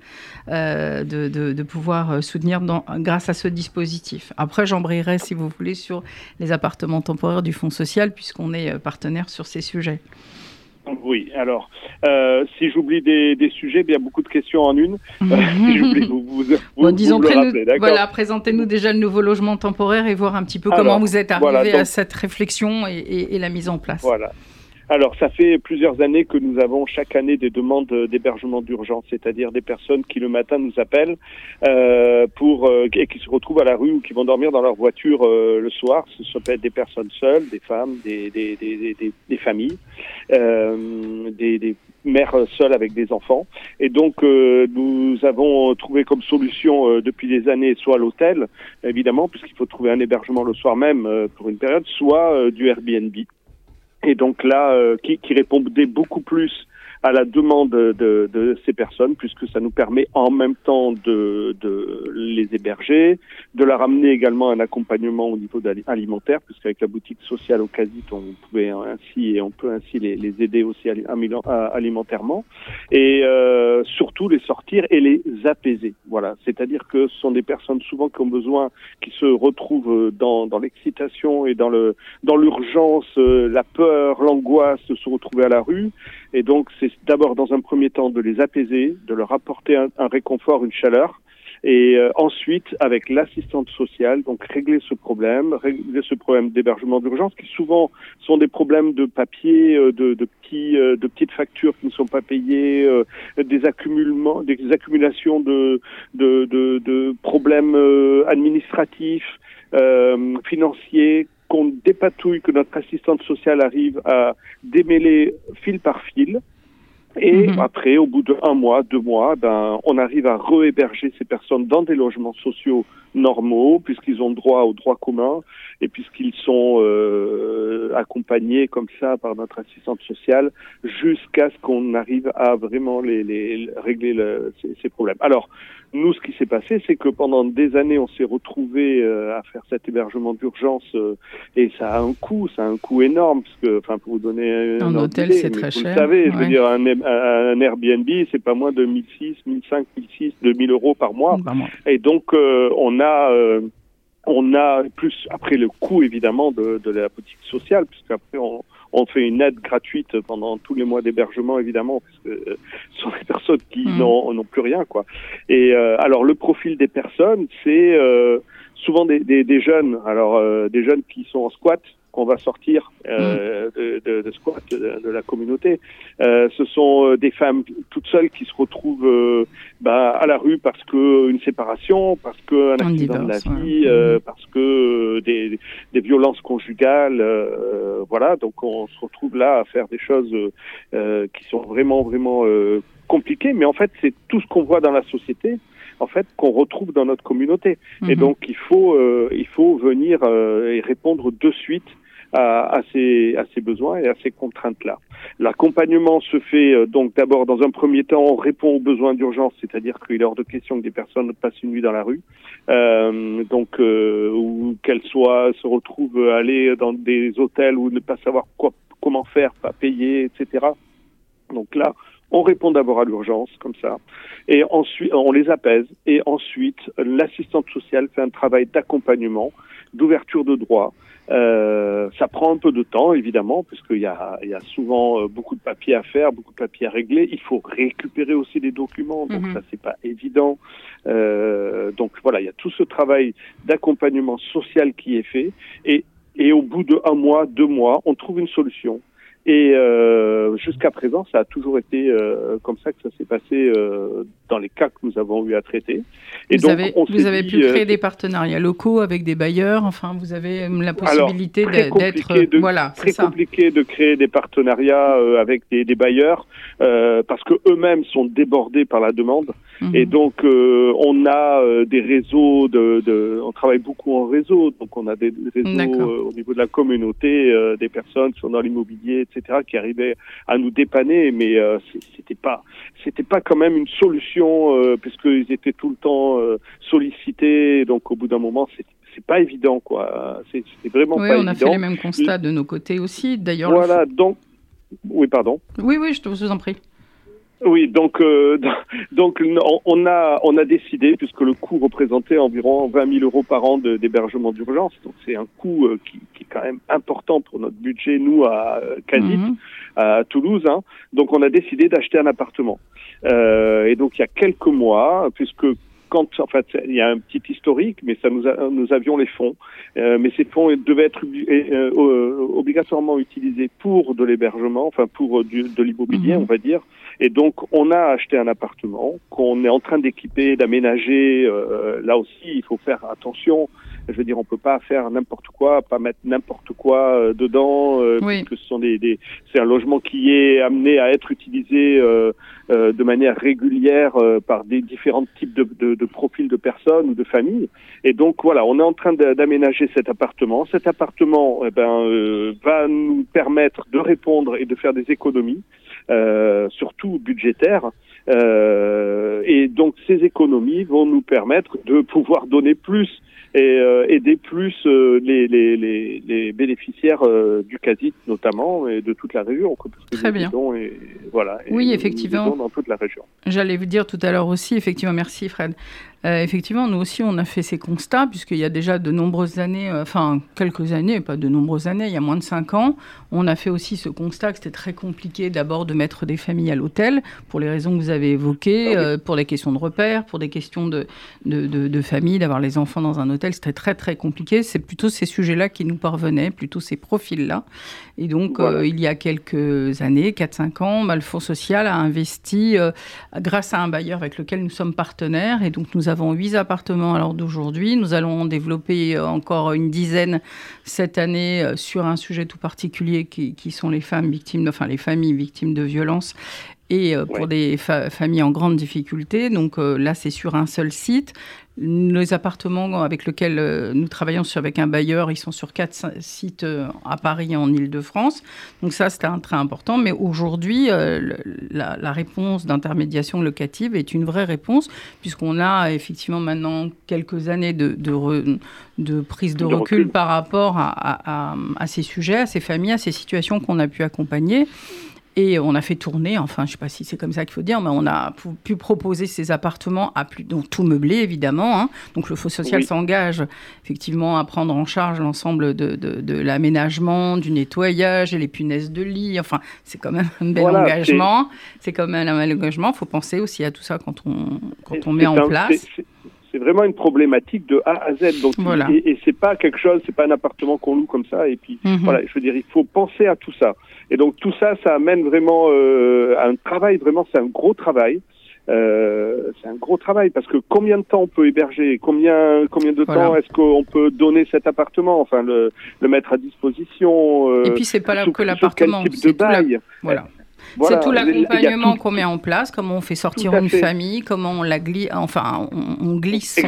de, de- pouvoir soutenir grâce à ce dispositif. Après, j'embrayerai, si vous voulez, sur les appartements temporaires du Fonds social, puisqu'on est partenaire sur ces sujets. Oui, alors, euh, si j'oublie des, des sujets, il y a beaucoup de questions en une. Euh, si j'oublie, vous, vous, vous, Bon, vous disons, le rappelez, voilà, présentez-nous déjà le nouveau logement temporaire et voir un petit peu Alors, comment vous êtes arrivé voilà, à cette réflexion et, et- et la mise en place. Voilà. Alors, ça fait plusieurs années que nous avons chaque année des demandes d'hébergement d'urgence, c'est-à-dire des personnes qui le matin nous appellent euh, pour euh, et qui se retrouvent à la rue ou qui vont dormir dans leur voiture euh, le soir. Ce peut être des personnes seules, des femmes, des, familles, des, des mères seules avec des enfants. Et donc, nous avons trouvé comme solution depuis des années soit l'hôtel, évidemment, puisqu'il faut trouver un hébergement le soir même pour une période, soit du Airbnb. Et donc là, euh, qui, qui répondait beaucoup plus à la demande de, de ces personnes, puisque ça nous permet en même temps de, de les héberger, de leur amener également un accompagnement au niveau alimentaire, puisqu'avec la boutique sociale au Casit, on pouvait ainsi et on peut ainsi les, les aider aussi alimentairement, et euh, surtout les sortir et les apaiser. Voilà, c'est-à-dire que ce sont des personnes souvent qui ont besoin, qui se retrouvent dans, dans l'excitation et dans le dans l'urgence, euh, la peur, l'angoisse de se retrouver à la rue. Et donc, c'est d'abord dans un premier temps de les apaiser, de leur apporter un, réconfort, une chaleur. Et euh, ensuite, avec l'assistante sociale, donc régler ce problème, régler ce problème d'hébergement d'urgence, qui souvent sont des problèmes de papier, euh, de, de petits, euh, de petites factures qui ne sont pas payées, euh, des accumulements, des accumulations de, de, de, de problèmes euh, administratifs, euh, financiers, qu'on dépatouille, que notre assistante sociale arrive à démêler fil par fil Et Mhm. après, au bout de un mois, deux mois, ben, on arrive à re-héberger ces personnes dans des logements sociaux normaux, puisqu'ils ont droit au droit commun et puisqu'ils sont euh, accompagnés comme ça par notre assistante sociale jusqu'à ce qu'on arrive à vraiment les, les régler le- ces, ces problèmes. Alors, nous, ce qui s'est passé, c'est que pendant des années, on s'est retrouvé à faire cet hébergement d'urgence euh, et ça a un coût, ça a un coût énorme, parce que, enfin, pour vous donner Un hôtel, c'est très vous cher, Le savez, je veux dire, un, un Airbnb, c'est pas moins de 1006, 1005, 1006, 2000 euros par mois. Bah, moi. Et donc, euh, on a, euh, on a plus après le coût évidemment de, de la politique sociale, puisqu'après on, on fait une aide gratuite pendant tous les mois d'hébergement évidemment, parce que euh, ce sont des personnes qui Mhm. n'ont plus rien quoi. Et euh, alors le profil des personnes, c'est souvent des, des, des jeunes, alors des jeunes qui sont en squat qu'on va sortir euh, de, de, de squat de, de la communauté. Euh, ce sont euh, des femmes toutes seules qui se retrouvent euh, bah, à la rue parce que une séparation, parce que un accident de la ouais. vie, euh, parce que des, des violences conjugales, euh, voilà. Donc on se retrouve là à faire des choses qui sont vraiment vraiment euh, compliquées, mais en fait c'est tout ce qu'on voit dans la société. En fait, qu'on retrouve dans notre communauté. Et Mhm. donc, il faut, euh, il faut venir euh, et répondre de suite à, ces, à ces besoins et à ces contraintes-là. L'accompagnement se fait euh, donc d'abord, dans un premier temps, on répond aux besoins d'urgence, c'est-à-dire qu'il est hors de question que des personnes passent une nuit dans la rue, euh, donc euh, ou qu'elles soient se retrouvent aller dans des hôtels ou ne pas savoir quoi, comment faire, pas payer, etc. Donc là, on répond d'abord à l'urgence, comme ça, et ensuite on les apaise, et ensuite l'assistante sociale fait un travail d'accompagnement, d'ouverture de droit. Euh, ça prend un peu de temps, évidemment, puisqu'il y a, il y a souvent euh, beaucoup de papiers à faire, beaucoup de papiers à régler. Il faut récupérer aussi des documents, donc Mhm. ça c'est pas évident. Euh, donc voilà, il y a tout ce travail d'accompagnement social qui est fait, et et au bout de un mois, deux mois, on trouve une solution. Et euh, jusqu'à présent, ça a toujours été euh, comme ça que ça s'est passé euh, dans les cas que nous avons eu à traiter. Et vous donc, avez, on vous avez dit, pu euh, créer des partenariats locaux avec des bailleurs. Enfin, vous avez euh, la possibilité d'être- Voilà, très c'est ça. compliqué de créer des partenariats euh, avec des, des bailleurs euh, parce que eux-mêmes sont débordés par la demande Mhm. et donc euh, on a euh, des réseaux de, de on travaille beaucoup en réseau donc on a des réseaux euh, au niveau de la communauté euh, des personnes qui sont dans l'immobilier etc qui arrivaient à nous dépanner mais euh, c'était pas c'était pas quand même une solution euh, puisqu'ils étaient tout le temps euh, sollicités donc au bout d'un moment c'est c'est pas évident quoi c'est c'était vraiment Oui, pas on a évident fait les mêmes constats de nos côtés aussi. D'ailleurs, le- voilà, donc. Oui, pardon. Oui, oui, je vous en prie. Oui, donc, euh, donc on- a, on a décidé, puisque le coût représentait environ 20 000 euros par an d'hébergement d'urgence, donc c'est un coût euh, qui, qui est quand même important pour notre budget, nous, à Cadix, Mhm. à Toulouse. hein. Donc on a décidé d'acheter un appartement. Euh, et donc il y a quelques mois, puisque quand, en fait, il y a un petit historique, mais ça nous, a- nous avions les fonds, Euh, mais ces fonds devaient être euh, euh, obligatoirement utilisés pour de l'hébergement, enfin pour euh, du, de l'immobilier, Mhm. on va dire. Et donc on a acheté un appartement qu'on est en train d'équiper, d'aménager. Euh, là aussi, il faut faire attention. Je veux dire, on peut pas faire n'importe quoi, pas mettre n'importe quoi euh, dedans, euh, Oui. puisque ce sont des, des c'est un logement qui est amené à être utilisé euh, euh, de manière régulière euh, par des différents types de, de, de profils de personnes ou de familles. Et donc voilà, on est en train d'aménager cet appartement. Cet appartement eh ben, euh, va nous permettre de répondre et de faire des économies, euh, surtout budgétaires. Euh, et donc ces économies vont nous permettre de pouvoir donner plus et euh, aider plus euh, les, les, les, les bénéficiaires euh, du CASIT notamment et de toute la région. parce que Très bien. Et, voilà, et Oui, effectivement. dans toute la région. J'allais vous dire tout à l'heure aussi, effectivement, merci Fred. Euh, effectivement, nous aussi, on a fait ces constats, puisqu'il y a déjà de nombreuses années, euh, enfin quelques années, pas de nombreuses années, il y a moins de cinq ans, on a fait aussi ce constat que c'était très compliqué d'abord de mettre des familles à l'hôtel, pour les raisons que vous avez évoquées, Ah euh, pour les questions de repères, pour des questions de, de, de- de famille, d'avoir les enfants dans un hôtel, c'était très très compliqué. C'est plutôt ces sujets-là qui nous parvenaient, plutôt ces profils-là. Et donc, Voilà. il y a quelques années, 4-5 ans, bah, le Fonds social a investi grâce à un bailleur avec lequel nous sommes partenaires. Et donc, nous avons huit appartements à l'heure d'aujourd'hui. Nous allons en développer euh, encore une dizaine cette année euh, sur un sujet tout particulier qui, qui sont les femmes victimes, enfin les familles victimes de violences et pour des familles en grande difficulté. Donc là, c'est sur un seul site. Les appartements avec lesquels euh, nous travaillons avec un bailleur, ils sont sur quatre sites euh, à Paris et en Ile-de-France. Donc ça, c'est un très important. Mais aujourd'hui, euh, la, réponse d'intermédiation locative est une vraie réponse, puisqu'on a effectivement maintenant quelques années de, de, prise de, recul, par rapport à, à, ces sujets, à ces familles, à ces situations qu'on a pu accompagner. Et on a fait tourner, enfin, je ne sais pas si c'est comme ça qu'il faut dire, mais on a pu proposer ces appartements à plus, donc tout meublé évidemment. Hein. Donc le Fonds social s'engage effectivement à prendre en charge l'ensemble de, de, l'aménagement, du nettoyage et les punaises de lit. Enfin, c'est quand même un bel engagement. C'est quand même un bel engagement. Il faut penser aussi à tout ça quand on, quand on met en place vraiment une problématique de A à Z. Donc, et, et c'est pas quelque chose, c'est pas un appartement qu'on loue comme ça. Et puis, mhm. voilà, je veux dire, il faut penser à tout ça. Et donc, tout ça, ça amène vraiment euh, un travail, vraiment, c'est un gros travail. Euh, c'est un gros travail parce que combien de temps on peut héberger, combien combien de temps est-ce qu'on peut donner cet appartement, enfin le, le mettre à disposition. Euh, et puis c'est pas là que l'appartement, c'est tout la... voilà c'est tout l'accompagnement qu'on met en place, comment on fait sortir une famille, comment on la glisse, enfin, on, glisse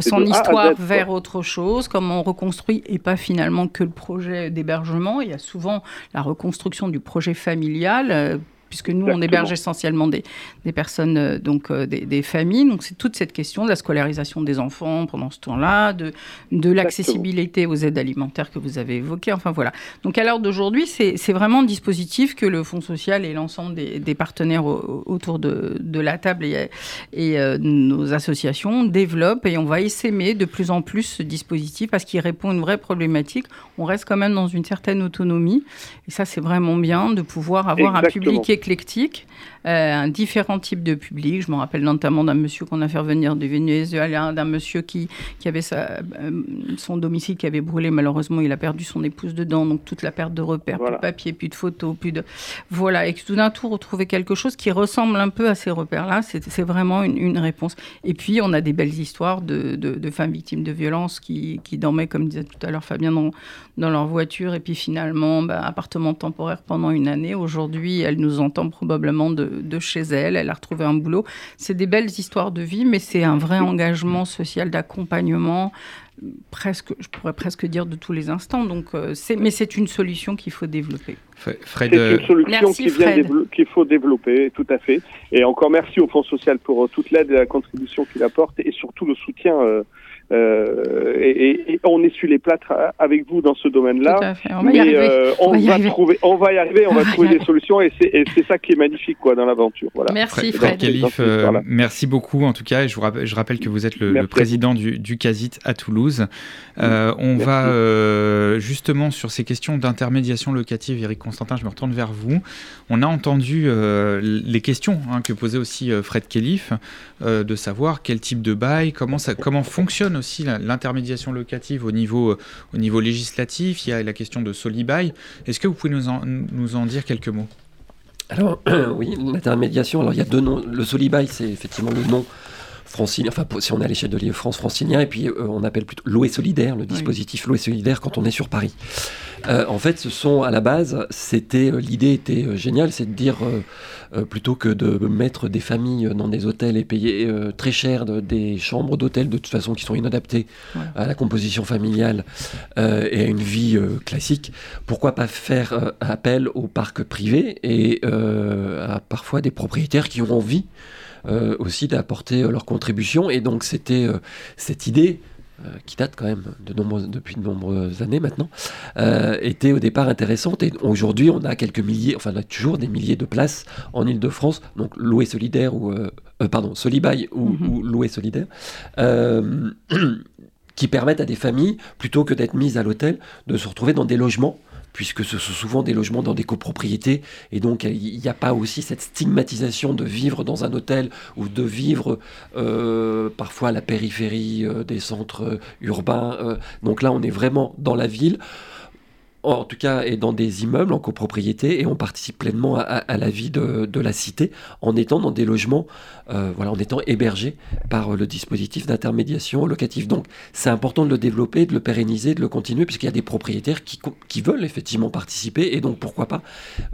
son, histoire vers autre chose, comment on reconstruit et pas finalement que le projet d'hébergement. Il y a souvent la reconstruction du projet familial euh, puisque nous, on héberge essentiellement des, des personnes, euh, donc euh, des, familles. Donc, c'est toute cette question de la scolarisation des enfants pendant ce temps-là, de, de l'accessibilité aux aides alimentaires que vous avez évoquées. Enfin, voilà. Donc, à l'heure d'aujourd'hui, c'est vraiment un dispositif que le Fonds social et l'ensemble des, des, partenaires autour de, de, la table et, et euh, nos associations développent et on va essaimer de plus en plus ce dispositif parce qu'il répond à une vraie problématique. On reste quand même dans une certaine autonomie et ça, c'est vraiment bien de pouvoir avoir un public éclectique, un différent type de public. Je me rappelle notamment d'un monsieur qu'on a fait revenir du Venezuela, d'un monsieur qui, qui avait sa, euh, son domicile qui avait brûlé. Malheureusement, il a perdu son épouse dedans, donc toute la perte de repères, plus de papier, plus de photos, plus de... Voilà, et tout d'un coup, retrouver quelque chose qui ressemble un peu à ces repères-là, c'est vraiment une, réponse. Et puis, on a des belles histoires de, de, femmes victimes de violences qui, qui, dormaient, comme disait tout à l'heure Fabien, dans, dans leur voiture, et puis finalement, bah, appartement temporaire pendant une année. Aujourd'hui, elles nous entend probablement de, chez elle. Elle a retrouvé un boulot. C'est des belles histoires de vie, mais c'est un vrai engagement social d'accompagnement presque, je pourrais presque dire de tous les instants. Donc, euh, c'est, mais c'est une solution qu'il faut développer. Fred, c'est une solution qu'il faut développer, tout à fait. Et encore merci au Fonds social pour euh, toute l'aide et la contribution qu'il apporte et surtout le soutien. Euh, euh, et, on essuie les plâtres avec vous dans ce domaine-là. On va y arriver. Euh, on, va trouver, on va y arriver, on, va trouver des solutions et c'est ça qui est magnifique quoi dans l'aventure. Voilà. Merci Fred. Euh, merci beaucoup en tout cas. Et je, vous rappelle, je rappelle que vous êtes le, président du, du, CASIT à Toulouse. on va justement sur ces questions d'intermédiation locative, Eric Constantin, je me retourne vers vous. On a entendu les questions hein, que posait aussi Fred Kellif, de savoir quel type de bail, comment, ça, comment fonctionne aussi l'intermédiation locative au niveau, au niveau législatif. Il y a la question de Solibail. Est-ce que vous pouvez nous en, nous en dire quelques mots? Alors, oui, l'intermédiation, alors il y a deux noms. Le Solibail, c'est effectivement le nom francilien, enfin si on est à l'échelle de l'île-France francilien, et puis euh, on appelle plutôt l'eau solidaire, le dispositif oui. solidaire quand on est sur Paris. Euh, en fait, ce sont à la base, c'était euh, l'idée était géniale, c'est de dire plutôt que de mettre des familles dans des hôtels et payer très cher des chambres d'hôtel de toute façon qui sont inadaptées à la composition familiale et à une vie classique, pourquoi pas faire appel au parc privé et à parfois des propriétaires qui ont envie euh, aussi d'apporter euh, leur contribution. Et donc c'était euh, cette idée qui date quand même de depuis de nombreuses années maintenant, était au départ intéressante. Et aujourd'hui, on a quelques milliers, enfin, on a toujours des milliers de places en Ile-de-France, donc loué solidaire ou, pardon, Solibail ou, ou loué solidaire, qui permettent à des familles, plutôt que d'être mises à l'hôtel, de se retrouver dans des logements puisque ce sont souvent des logements dans des copropriétés, et donc il n'y a pas aussi cette stigmatisation de vivre dans un hôtel ou de vivre euh, parfois à la périphérie euh, des centres urbains. Euh. donc là, on est vraiment dans la ville en tout cas, est dans des immeubles en copropriété et on participe pleinement à, la vie de, la cité en étant dans des logements, euh, voilà, en étant hébergés par le dispositif d'intermédiation locative. Donc, c'est important de le développer, de le pérenniser, de le continuer, puisqu'il y a des propriétaires qui, qui, veulent effectivement participer et donc pourquoi pas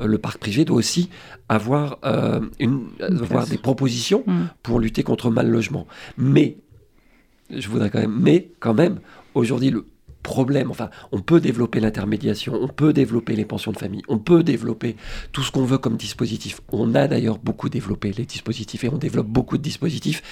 euh, le parc privé doit aussi avoir, euh, une, avoir des propositions mmh. pour lutter contre le mal logement. Mais je voudrais quand même, mais quand même, aujourd'hui, le problème. Enfin, on peut développer l'intermédiation, on peut développer les pensions de famille, on peut développer tout ce qu'on veut comme dispositif. On a d'ailleurs beaucoup développé les dispositifs et on développe beaucoup de dispositifs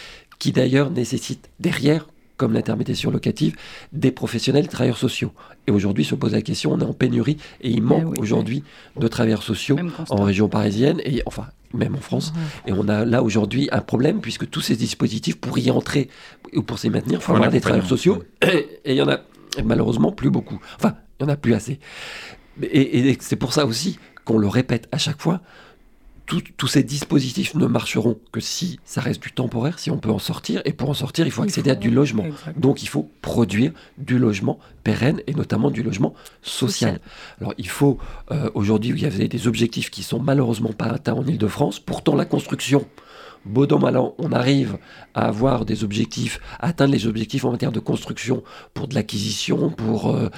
qui d'ailleurs nécessitent derrière comme l'intermédiation locative, des professionnels travailleurs sociaux. Et aujourd'hui se pose la question, on est en pénurie et il manque eh aujourd'hui de travailleurs sociaux en région parisienne et enfin même en France. Et on a là aujourd'hui un problème puisque tous ces dispositifs pour y entrer ou pour s'y maintenir, il faut avoir des travailleurs sociaux et il y en a malheureusement plus beaucoup. Enfin, il n'y en a plus assez. Et, c'est pour ça aussi qu'on le répète à chaque fois, tous ces dispositifs ne marcheront que si ça reste du temporaire, si on peut en sortir. Et pour en sortir, il faut accéder à du logement. Donc il faut produire du logement pérenne et notamment du logement social. Alors il faut, euh, aujourd'hui, il y avait des objectifs qui sont malheureusement pas atteints en Ile-de-France. Pourtant, la construction Baudon Malan, on arrive à avoir des objectifs, à atteindre les objectifs en matière de construction pour de l'acquisition, pour euh,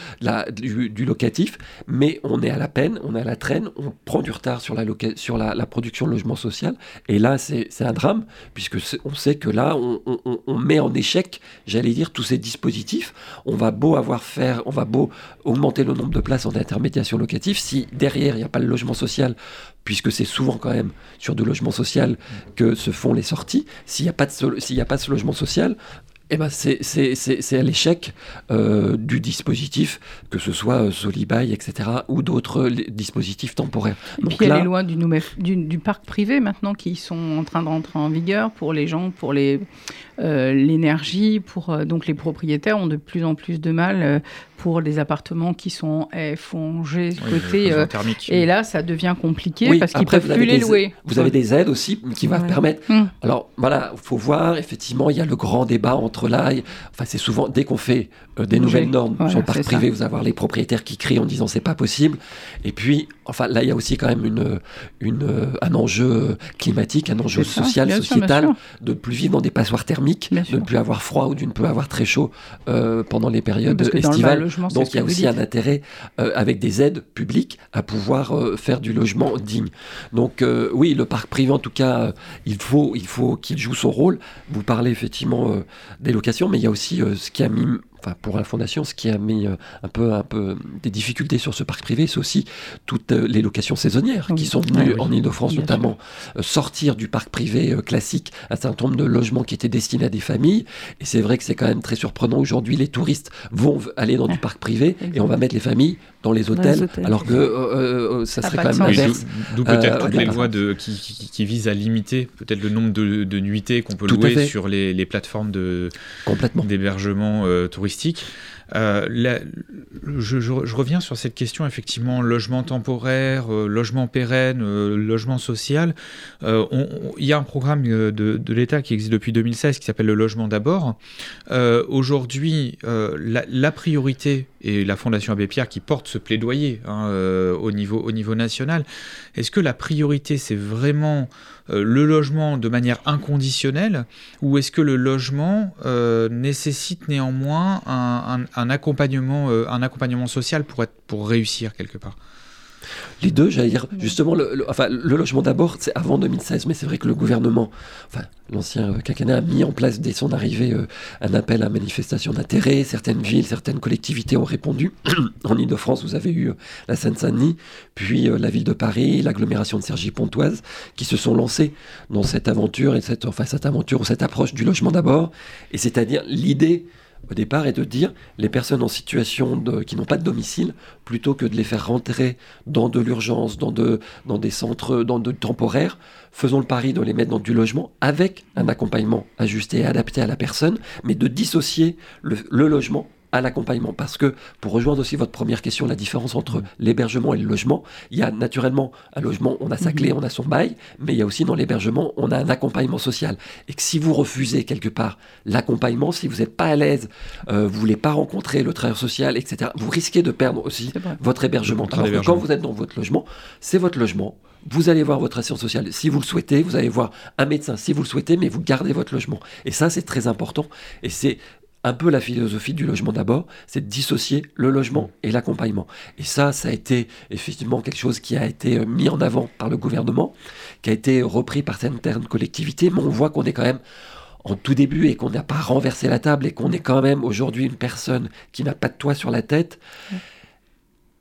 du, locatif, mais on est à la peine, on est à la traîne, on prend du retard sur la, production de logement social, et là c'est un drame, puisque on sait que là on, on met en échec, j'allais dire, tous ces dispositifs. On va beau avoir faire, on va beau augmenter le nombre de places en intermédiation locative, si derrière il n'y a pas le logement social puisque c'est souvent quand même sur du logement social que se font les sorties. S'il n'y a, pas de s'il a pas ce logement social, eh ben c'est, à l'échec euh, du dispositif, que ce soit euh, Solibail, etc., ou d'autres dispositifs temporaires. Et puis il y a les lois du, du, parc privé maintenant qui sont en train de rentrer en vigueur pour les gens, pour les, l'énergie, pour donc les propriétaires ont de plus en plus de mal pour les appartements qui sont F ou G côté. et là, ça devient compliqué parce qu'ils peuvent plus les louer. Vous avez des aides aussi qui vont permettre. Hum. Alors voilà, il faut voir, effectivement, il y a le grand débat entre là. Enfin, c'est souvent, dès qu'on fait euh, des nouvelles normes sur le parc privé, vous avez les propriétaires qui crient en disant c'est pas possible. Et puis, enfin, là, il y a aussi quand même une, une, euh, un enjeu climatique, un enjeu social, sociétal, de ne plus vivre dans des passoires thermiques, de ne plus avoir froid ou de ne plus avoir très chaud euh, pendant les périodes estivales. Donc, il y a aussi un intérêt avec des aides publiques à pouvoir faire du logement digne. Donc, oui, le parc privé, en tout cas, il faut, il faut qu'il joue son rôle. Vous parlez effectivement des locations, mais il y a aussi euh, ce qui a mis pour la fondation, ce qui a mis euh, un peu, un peu des difficultés sur ce parc privé, c'est aussi toutes euh, les locations saisonnières qui sont venues ah en Ile-de-France notamment euh, sortir du parc privé classique un certain nombre de logements qui étaient destinés à des familles. Et c'est vrai que c'est quand même très surprenant. Aujourd'hui, les touristes vont aller dans du parc privé et on va mettre les familles dans les hôtels, alors que ça serait quand même l'inverse. D'où peut-être toutes les lois de, qui, visent à limiter peut-être le nombre de, nuitées qu'on peut louer sur les, les plateformes d'hébergement touristique euh, je, reviens sur cette question, effectivement, logement temporaire, euh, logement pérenne, euh, logement social. Il y a un programme de, l'État qui existe depuis 2016 qui s'appelle le logement d'abord. Aujourd'hui, la, priorité, et la Fondation Abbé Pierre qui porte ce plaidoyer hein, au, niveau, au niveau national, est-ce que la priorité, c'est vraiment le logement de manière inconditionnelle ou est-ce que le logement euh, nécessite néanmoins un, accompagnement, euh, un accompagnement social pour, être, pour réussir quelque part? Les deux, j'allais dire, justement, le, enfin, le logement d'abord, c'est avant 2016, mais c'est vrai que le gouvernement, enfin, l'ancien quinquennat a mis en place dès son arrivée un appel à manifestation d'intérêt. Certaines villes, certaines collectivités ont répondu. en Ile-de-France, vous avez eu la Seine-Saint-Denis, puis la ville de Paris, l'agglomération de Cergy-Pontoise, qui se sont lancés dans cette aventure, et cette, enfin, cette aventure ou cette approche du logement d'abord. Et c'est-à-dire l'idée au départ est de dire les personnes en situation de, qui n'ont pas de domicile, plutôt que de les faire rentrer dans de l'urgence, dans, de, dans des centres, de temporaires, faisons le pari de les mettre dans du logement avec un accompagnement ajusté et adapté à la personne, mais de dissocier le, logement à l'accompagnement. Parce que, pour rejoindre aussi votre première question, la différence entre l'hébergement et le logement, il y a naturellement un logement, on a sa clé, on a son bail, mais il y a aussi dans l'hébergement, on a un accompagnement social. Et que si vous refusez quelque part l'accompagnement, si vous n'êtes pas à l'aise, euh, vous voulez pas rencontrer le travailleur social, etc., vous risquez de perdre aussi votre hébergement. Alors que quand vous êtes dans votre logement, c'est votre logement. Vous allez voir votre assurance sociale si vous le souhaitez, vous allez voir un médecin si vous le souhaitez, mais vous gardez votre logement. Et ça, c'est très important. Et c'est un peu la philosophie du logement d'abord, c'est de dissocier le logement et l'accompagnement. Et ça, ça a été effectivement quelque chose qui a été euh, mis en avant par le gouvernement, qui a été repris par certaines collectivités, mais on voit qu'on est quand même en tout début et qu'on n'a pas renversé la table et qu'on est quand même aujourd'hui une personne qui n'a pas de toit sur la tête.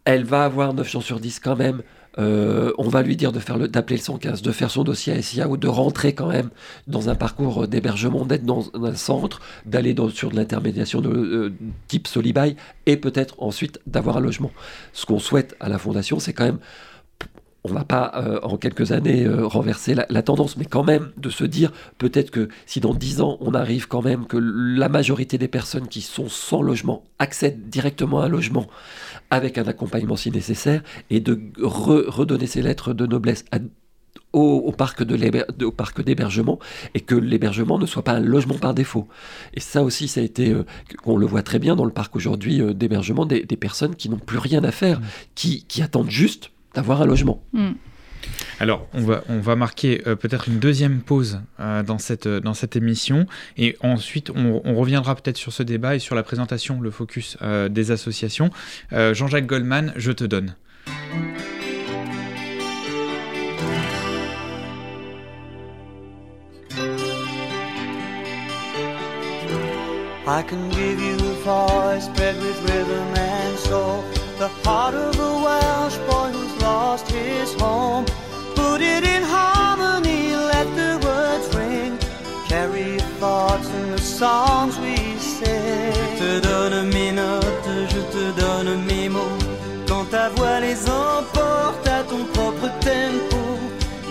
Elle va avoir 9 chances sur 10 quand même euh, on va lui dire de faire d'appeler le 115, de faire son dossier à SIA ou de rentrer quand même dans un parcours d'hébergement, d'être dans un centre, d'aller sur de l'intermédiation de euh, type Solibail et peut-être ensuite d'avoir un logement. Ce qu'on souhaite à la fondation, c'est quand même on va pas euh, en quelques années renverser la, tendance, mais quand même de se dire peut-être que si dans dix ans on arrive quand même que la majorité des personnes qui sont sans logement accèdent directement à un logement avec un accompagnement si nécessaire, et de redonner ces lettres de noblesse au, parc d'hébergement et que l'hébergement ne soit pas un logement par défaut. Et ça aussi, ça a été, euh, on le voit très bien dans le parc aujourd'hui euh, d'hébergement, des, personnes qui n'ont plus rien à faire, mmh. qui, attendent juste d'avoir un logement. Mmh. Alors, on va, on va marquer euh, peut-être une deuxième pause euh, dans, cette, dans cette émission et ensuite on, reviendra peut-être sur ce débat et sur la présentation, le focus euh, des associations. Jean-Jacques Goldman, je te donne. I can give you a voice bred with rhythm and soul, the heart of a Welsh boy who's lost his home. Put it in harmony, let the words ring. Carry your thoughts in the songs we sing. Je te donne mes notes, je te donne mes mots. Quand ta voix les emporte à ton propre tempo.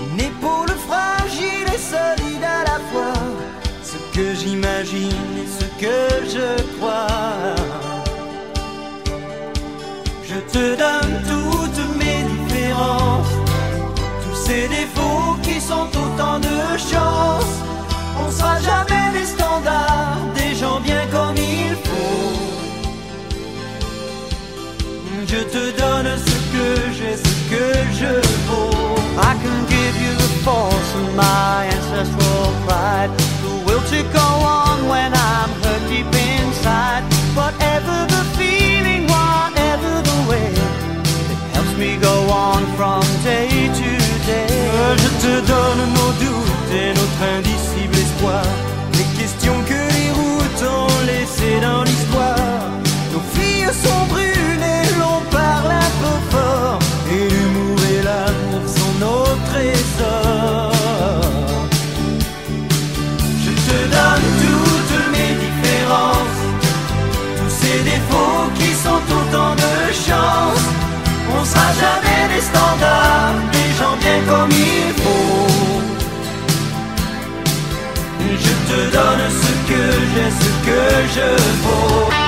Une épaule fragile et solide à la fois. Ce que j'imagine et ce que je crois. Je te donne ces défauts qui sont autant de chance. On sera jamais des standards, des gens comme il faut. Je te donne ce que j'ai, ce que je vaux.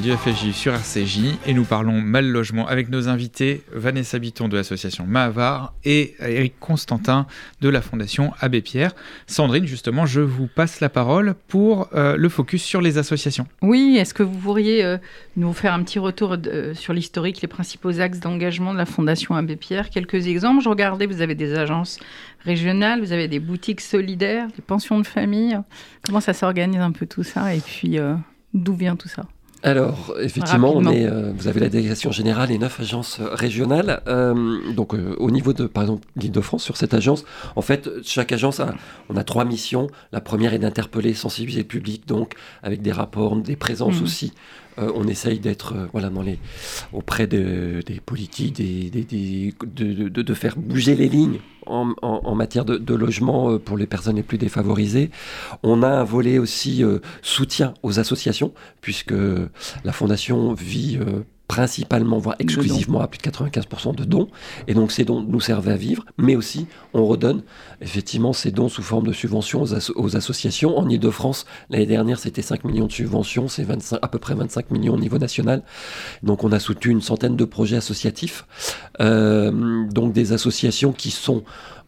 Du FSJ sur RCJ et nous parlons mal logement avec nos invités Vanessa Bitton de l'association Mahavar et Eric Constantin de la fondation Abbé Pierre. Sandrine, justement, je vous passe la parole pour euh, le focus sur les associations. Oui, est-ce que vous pourriez euh, nous faire un petit retour euh, sur l'historique, les principaux axes d'engagement de la Fondation Abbé Pierre? Quelques exemples. Je regardais, vous avez des agences régionales, vous avez des boutiques solidaires, des pensions de famille. Comment ça s'organise un peu tout ça Et puis, d'où vient tout ça? Alors, effectivement, on est, euh, vous avez la délégation générale et neuf agences euh, régionales. Euh, donc, euh, au niveau de, par exemple, l'Île-de-France, sur cette agence, en fait, chaque agence a, on a trois missions. La première est d'interpeller, sensibiliser le public, donc avec des rapports, des présences Mhm. aussi. Euh, on essaye d'être euh, voilà, dans les, auprès de- des politiques, de, faire bouger les lignes en, en- matière de, logement euh, pour les personnes les plus défavorisées. On a un volet aussi soutien aux associations, puisque la Fondation vit principalement, voire exclusivement à plus de 95% de dons. Et donc ces dons nous servent à vivre, mais aussi on redonne effectivement ces dons sous forme de subventions aux, asso- aux associations. En Ile-de-France, l'année dernière, c'était 5 millions de subventions, c'est 25 à peu près 25 millions au niveau national. Donc on a soutenu une centaine de projets associatifs, Euh, donc des associations qui sont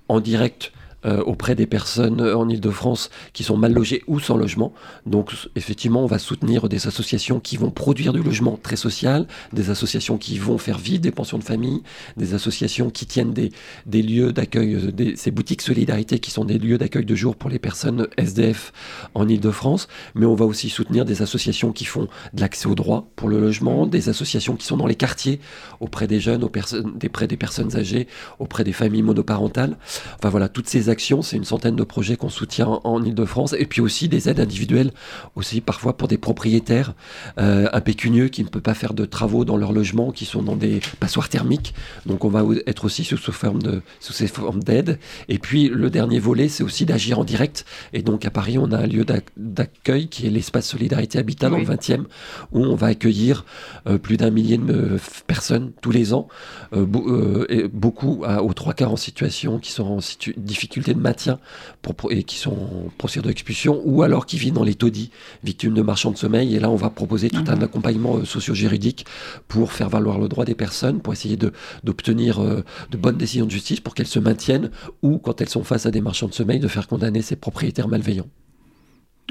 en direct euh, auprès des personnes euh, en Ile-de-France qui sont mal logées ou sans logement. Donc effectivement, on va soutenir des associations qui vont produire du logement très social, des associations qui vont faire vivre des pensions de famille, des associations qui tiennent des, des lieux d'accueil, euh, ces boutiques solidarité qui sont des lieux d'accueil de jour pour les personnes SDF en Ile-de-France. Mais on va aussi soutenir des associations qui font de l'accès au droit pour le logement, des associations qui sont dans les quartiers auprès des jeunes, auprès des personnes âgées, auprès des familles monoparentales. Enfin voilà, toutes ces actions, c'est une centaine de projets qu'on soutient en, Ile-de-France, et puis aussi des aides individuelles, aussi parfois pour des propriétaires euh, impécunieux qui ne peuvent pas faire de travaux dans leur logement, qui sont dans des passoires thermiques. Donc on va être aussi sous, sous forme de, sous ces formes d'aide. Et puis le dernier volet, c'est aussi d'agir en direct. Et donc à Paris, on a un lieu d'ac- d'accueil qui est l'espace Solidarité Habitat dans Oui. le 20e, où on va accueillir euh, plus d'un millier de personnes tous les ans, euh, euh, et beaucoup à- aux trois quarts en situation qui sont en situ- difficulté de maintien pour, et qui sont en procédure d'expulsion, ou alors qui vivent dans les taudis, victimes de marchands de sommeil. Et là, on va proposer tout un Mhm. accompagnement euh, socio-juridique pour faire valoir le droit des personnes, pour essayer d'obtenir euh, de bonnes décisions de justice pour qu'elles se maintiennent, ou quand elles sont face à des marchands de sommeil, de faire condamner ces propriétaires malveillants.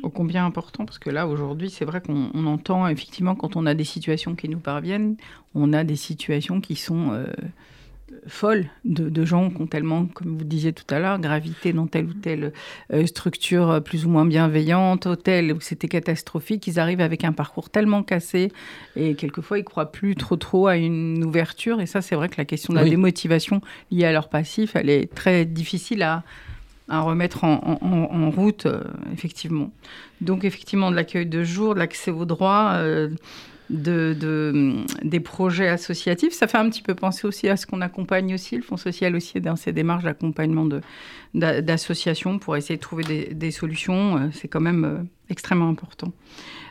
Ô combien important, parce que là, aujourd'hui, c'est vrai qu'on on entend, effectivement, quand on a des situations qui nous parviennent, on a des situations qui sont euh, folles de, de gens qui ont tellement, comme vous disiez tout à l'heure, gravité dans telle ou telle euh, structure euh, plus ou moins bienveillante, hôtel où c'était catastrophique, ils arrivent avec un parcours tellement cassé et quelquefois ils croient plus trop trop à une ouverture. Et ça, c'est vrai que la question de la Oui. démotivation liée à leur passif, elle est très difficile à, à remettre en, en- en- en route, euh, effectivement. Donc, effectivement, de l'accueil de jour, de l'accès aux droits, euh, de, de, des projets associatifs. Ça fait un petit peu penser aussi à ce qu'on accompagne aussi, le Fonds social aussi, dans ces démarches d'accompagnement d'associations pour essayer de trouver des, des solutions. Euh, C'est quand même euh, extrêmement important.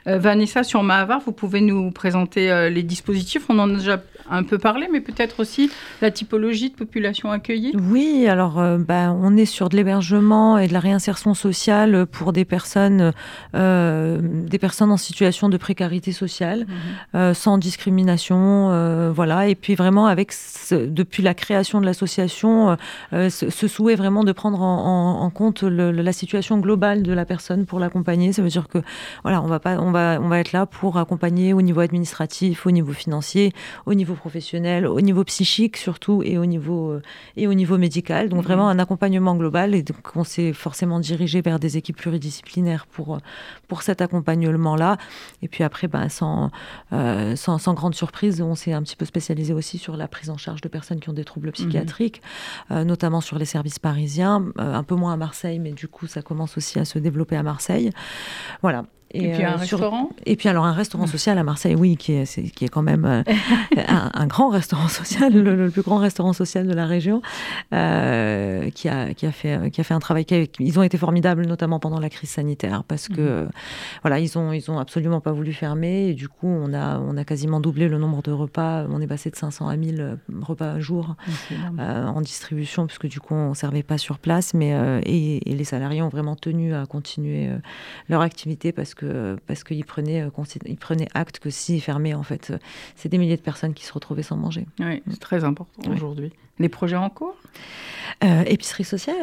Euh, Vanessa, sur Mahavar, vous pouvez nous présenter euh, les dispositifs. On en a déjà un peu parlé, mais peut-être aussi la typologie de population accueillie. Oui, alors euh, bah, on est sur de l'hébergement et de la réinsertion sociale pour des personnes, des personnes en situation de précarité sociale, euh, sans discrimination, voilà. Et puis vraiment avec ce- depuis la création de l'association, ce, ce souhait vraiment de prendre en, en- en compte le- la situation globale de la personne pour l'accompagner. Ça veut dire que voilà, on va pas, on va, on va être là pour accompagner au niveau administratif, au niveau financier, au niveau professionnel, au niveau psychique surtout et au niveau euh, et au niveau médical. Donc Mhm. vraiment un accompagnement global et donc on s'est forcément dirigé vers des équipes pluridisciplinaires pour euh, pour cet accompagnement-là. Et puis après, ben, sans, euh, sans sans grande surprise, on s'est un petit peu spécialisé aussi sur la prise en charge de personnes qui ont des troubles psychiatriques, euh, notamment sur les services parisiens, euh, un peu moins à Marseille, mais du coup ça commence aussi à se développer à Marseille. Voilà. Et, puis un restaurant Et puis alors un restaurant social à Marseille, oui, qui est, qui est quand même euh, un, un grand restaurant social, le, le plus grand restaurant social de la région, euh, qui, a, qui, a fait, qui a fait un travail. Qui a- ils ont été formidables, notamment pendant la crise sanitaire, parce que euh, voilà, ils ont, ils ont absolument pas voulu fermer. Et du coup, on a, on a quasiment doublé le nombre de repas. On est passé de 500 à 1000 repas à jour euh, en distribution, puisque du coup, on servait pas sur place. Mais, euh, et, et les salariés ont vraiment tenu à continuer euh, leur activité parce que parce qu'ils prenaient, euh, prenaient acte que s'ils fermaient, en fait, euh, c'est des milliers de personnes qui se retrouvaient sans manger. Oui, c'est très important Ouais. aujourd'hui. Les projets en cours? Euh, épicerie sociale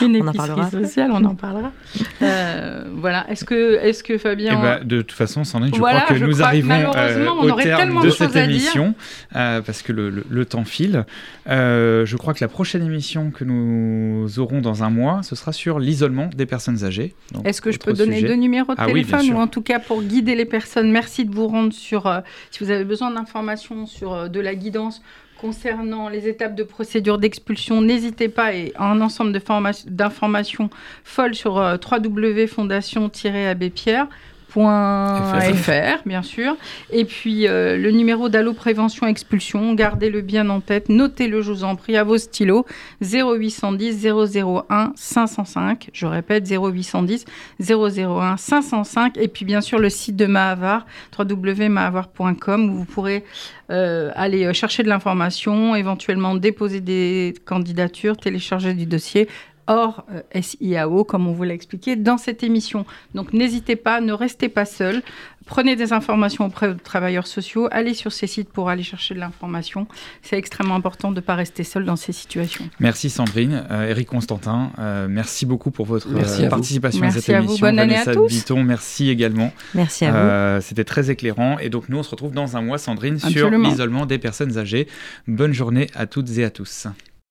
Une On en épicerie parlera sociale, on en parlera. Euh, voilà. Est-ce que, est-ce que Fabien. Eh ben, de toute façon, Sandrine, je Voilà, crois que je nous crois que arrivons euh, au terme de de cette émission, euh, parce que le, le- le temps file. Euh, je crois que la prochaine émission que nous aurons dans un mois, ce sera sur l'isolement des personnes âgées. Donc, Est-ce que je peux donner sujet. deux numéros de Ah téléphone ou en tout cas pour guider les personnes Merci de vous rendre sur. euh, si vous avez besoin d'informations sur euh, de la guidance concernant les étapes de procédure d'expulsion, n'hésitez pas et un ensemble d'informations folles sur euh, www.fondation-abbépierre.fr bien sûr. Et puis euh, le numéro d'Allo Prévention Expulsion, gardez-le bien en tête, notez-le, je vous en prie, à vos stylos, 0810 001 505. Je répète, 0810 001 505. Et puis bien sûr le site de Mahavar, www.mahavar.com, où vous pourrez euh, aller euh, chercher de l'information, éventuellement déposer des candidatures, télécharger du dossier hors euh, SIAO, comme on vous l'a expliqué dans cette émission. Donc n'hésitez pas, ne restez pas seul. Prenez des informations auprès de travailleurs sociaux, allez sur ces sites pour aller chercher de l'information. C'est extrêmement important de ne pas rester seul dans ces situations. Merci Sandrine, Euh, Eric Constantin, euh, merci beaucoup pour votre Merci euh, à vous. participation Merci à cette à vous. émission. Bonne année à Vanessa tous. Bitton, merci également. Merci à vous. Euh, C'était très éclairant. Et donc nous, on se retrouve dans un mois, Sandrine, sur l'isolement des personnes âgées. Bonne journée à toutes et à tous.